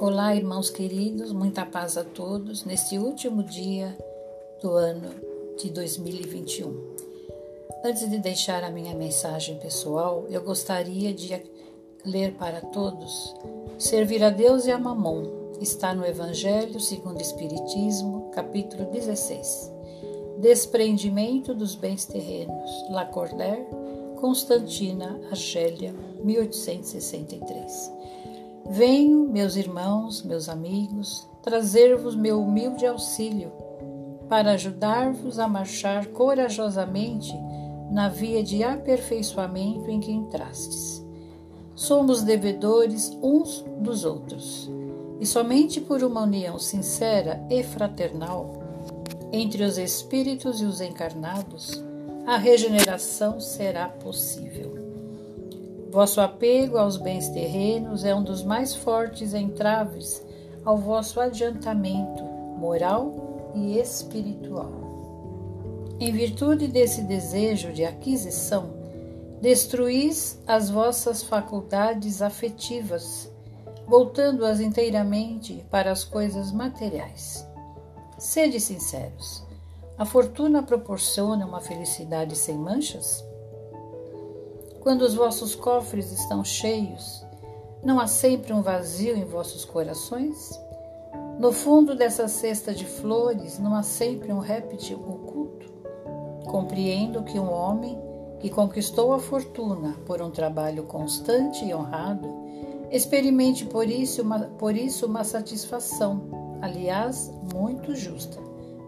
Olá, irmãos queridos, muita paz a todos neste último dia do ano de 2021. Antes de deixar a minha mensagem pessoal, eu gostaria de ler para todos: Servir a Deus e a Mamon está no Evangelho segundo o Espiritismo, capítulo 16. Desprendimento dos bens terrenos. Lacordaire, Constantina Argélia, 1863. Venho, meus irmãos, meus amigos, trazer-vos meu humilde auxílio para ajudar-vos a marchar corajosamente na via de aperfeiçoamento em que entrastes. Somos devedores uns dos outros, e somente por uma união sincera e fraternal entre os espíritos e os encarnados, a regeneração será possível. Vosso apego aos bens terrenos é um dos mais fortes entraves ao vosso adiantamento moral e espiritual. Em virtude desse desejo de aquisição, destruís as vossas faculdades afetivas, voltando-as inteiramente para as coisas materiais. Sede sinceros. A fortuna proporciona uma felicidade sem manchas? Quando os vossos cofres estão cheios, não há sempre um vazio em vossos corações? No fundo dessa cesta de flores, não há sempre um réptil oculto? Compreendo que um homem que conquistou a fortuna por um trabalho constante e honrado experimente por isso uma, por isso uma satisfação aliás, muito justa.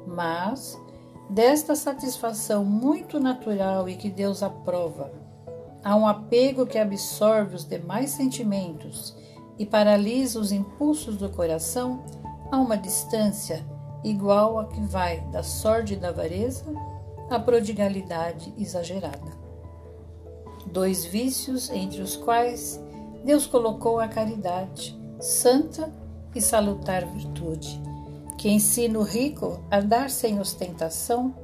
Mas, desta satisfação muito natural e que Deus aprova, há um apego que absorve os demais sentimentos e paralisa os impulsos do coração a uma distância igual a que vai da sórdida avareza à prodigalidade exagerada. Dois vícios entre os quais Deus colocou a caridade, santa e salutar virtude, que ensina o rico a dar sem ostentação,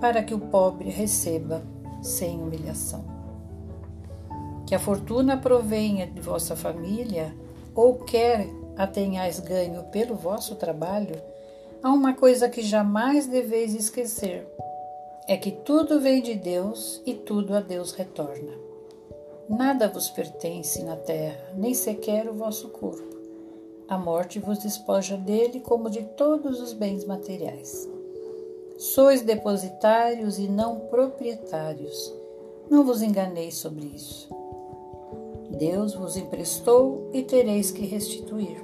para que o pobre receba sem humilhação. Que a fortuna provenha de vossa família, ou quer a tenhais ganho pelo vosso trabalho, há uma coisa que jamais deveis esquecer: é que tudo vem de Deus e tudo a Deus retorna. Nada vos pertence na terra, nem sequer o vosso corpo. A morte vos despoja dele como de todos os bens materiais. Sois depositários e não proprietários. Não vos enganeis sobre isso. Deus vos emprestou e tereis que restituir.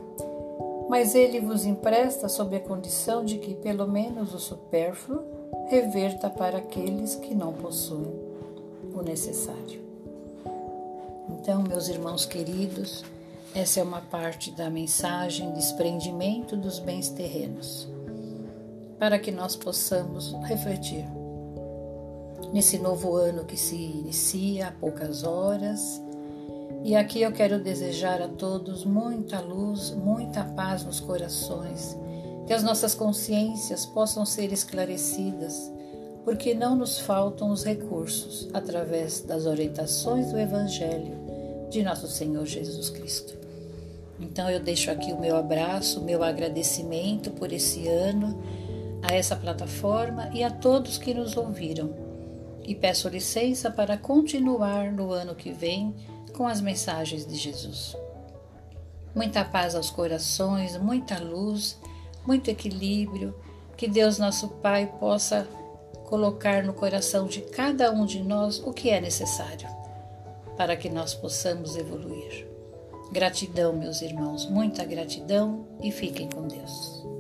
Mas ele vos empresta sob a condição de que, pelo menos, o supérfluo reverta para aqueles que não possuem o necessário. Então, meus irmãos queridos, essa é uma parte da mensagem desprendimento dos bens terrenos, para que nós possamos refletir nesse novo ano que se inicia há poucas horas. E aqui eu quero desejar a todos muita luz, muita paz nos corações, que as nossas consciências possam ser esclarecidas, porque não nos faltam os recursos através das orientações do Evangelho de nosso Senhor Jesus Cristo. Então eu deixo aqui o meu abraço, o meu agradecimento por esse ano, a essa plataforma e a todos que nos ouviram. E peço licença para continuar no ano que vem com as mensagens de Jesus. Muita paz aos corações, muita luz, muito equilíbrio, que Deus nosso Pai possa colocar no coração de cada um de nós o que é necessário para que nós possamos evoluir. Gratidão, meus irmãos, muita gratidão e fiquem com Deus.